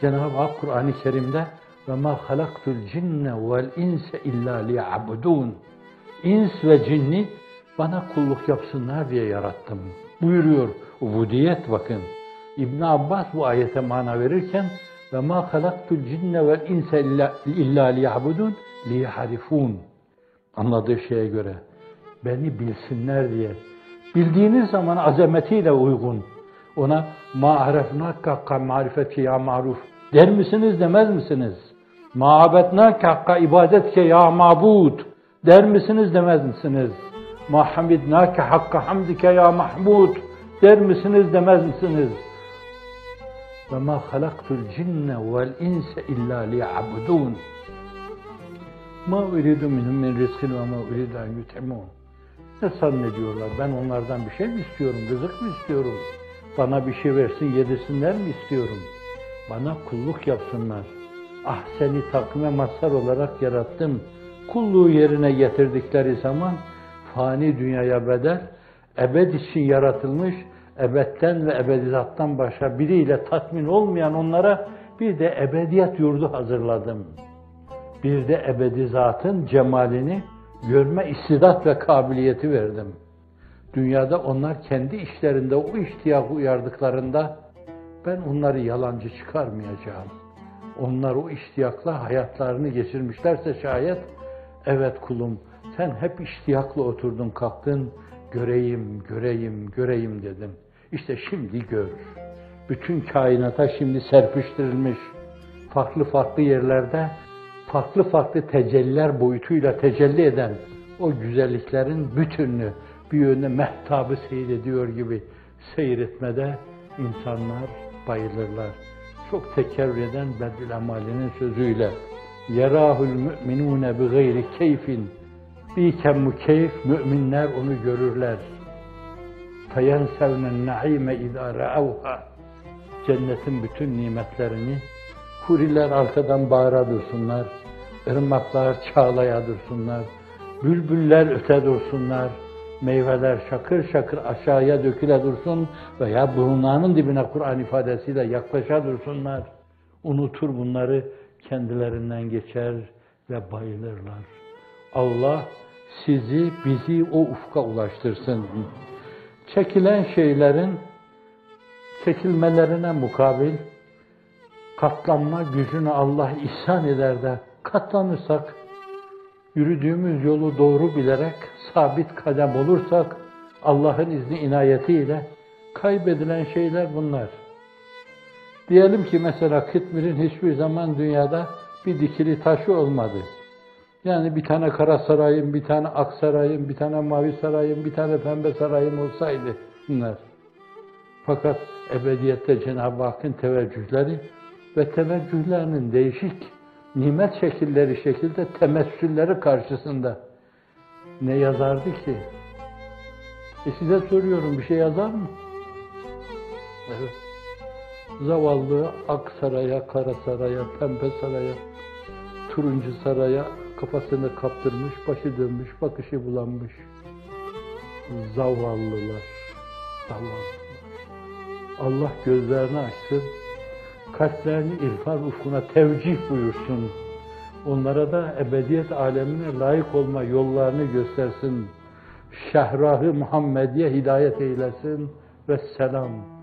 Cenab-ı Hak Kur'an-ı Kerim'de ve ma halaktul cinne vel inse illa liya'budun. İns ve cinni bana kulluk yapsınlar diye yarattım. Buyuruyor ubudiyet bakın. İbn Abbas bu ayete mana verirken ve ma halaktul cinne vel inse illa, liya'budun liyahrifun. Anladığı şeye göre beni bilsinler diye. Bildiğiniz zaman azametiyle uygun. Ona ma arefnaka hakka marifeti ya maruf der misiniz demez misiniz? Ma abetnaka hakka ibadetke ya mabud der misiniz demez misiniz? Ma hamidnaka hakka hamdike ya mahmud der misiniz demez misiniz? Ve ma halaktul cinne vel inse illa liya'budun. Ma uridu minhum min rizkin ve ma uridu en yut'imun. Ne zannediyorlar? Ben onlardan bir şey mi istiyorum? Rızık mı istiyorum? Bana bir şey versin yedirsinler mi istiyorum? Bana kulluk yapsınlar. Ah seni takvime mazhar olarak yarattım. Kulluğu yerine getirdikleri zaman fani dünyaya bedel, ebed için yaratılmış, ebedden ve ebedizattan başka biriyle tatmin olmayan onlara bir de ebediyet yurdu hazırladım. Bir de ebedizatın cemalini görme istidat ve kabiliyeti verdim. Dünyada onlar kendi işlerinde o ihtiyacı uyardıklarında ben onları yalancı çıkarmayacağım. Onlar o iştiyakla hayatlarını geçirmişlerse şayet evet kulum sen hep iştiyakla oturdun kalktın göreyim göreyim göreyim dedim. İşte şimdi gör. Bütün kainata şimdi serpiştirilmiş farklı farklı yerlerde farklı farklı tecelliler boyutuyla tecelli eden o güzelliklerin bütününü bir yönde mehtabı seyrediyor gibi seyretmede insanlar bayılırlar. Çok tekerrür eden Bedül Emali'nin sözüyle yerahul müminune bi gayri keyfin biken mukeyf müminler onu görürler. Feyensevnen naime idâ re'evha cennetin bütün nimetlerini huriler arkadan bağıra dursunlar, ırmaklar çağlaya dursunlar, bülbüller öte dursunlar, meyveler şakır şakır aşağıya döküle dursun veya burnlarının dibine Kur'an ifadesiyle yaklaşa dursunlar. Unutur bunları kendilerinden geçer ve bayılırlar. Allah sizi, bizi o ufka ulaştırsın. Çekilen şeylerin çekilmelerine mukabil katlanma gücünü Allah ihsan eder de katlanırsak yürüdüğümüz yolu doğru bilerek sabit kadem olursak Allah'ın izni inayetiyle kaybedilen şeyler bunlar. Diyelim ki mesela Kıtmir'in hiçbir zaman dünyada bir dikili taşı olmadı. Yani bir tane kara sarayım, bir tane ak sarayım, bir tane mavi sarayım, bir tane pembe sarayım olsaydı bunlar. Fakat ebediyette Cenab-ı Hakk'ın teveccühleri ve teveccühlerinin değişik nimet şekilleri şekilde temessülleri karşısında ne yazardı ki? E size soruyorum bir şey yazar mı? Evet. Zavallı ak saraya, kara saraya, pembe saraya, turuncu saraya kafasını kaptırmış, başı dönmüş, bakışı bulanmış. Zavallılar, zavallılar. Allah gözlerini açsın, kalplerini irfan ufkuna tevcih buyursun. Onlara da ebediyet alemine layık olma yollarını göstersin. Şehrahı Muhammediye hidayet eylesin ve selam.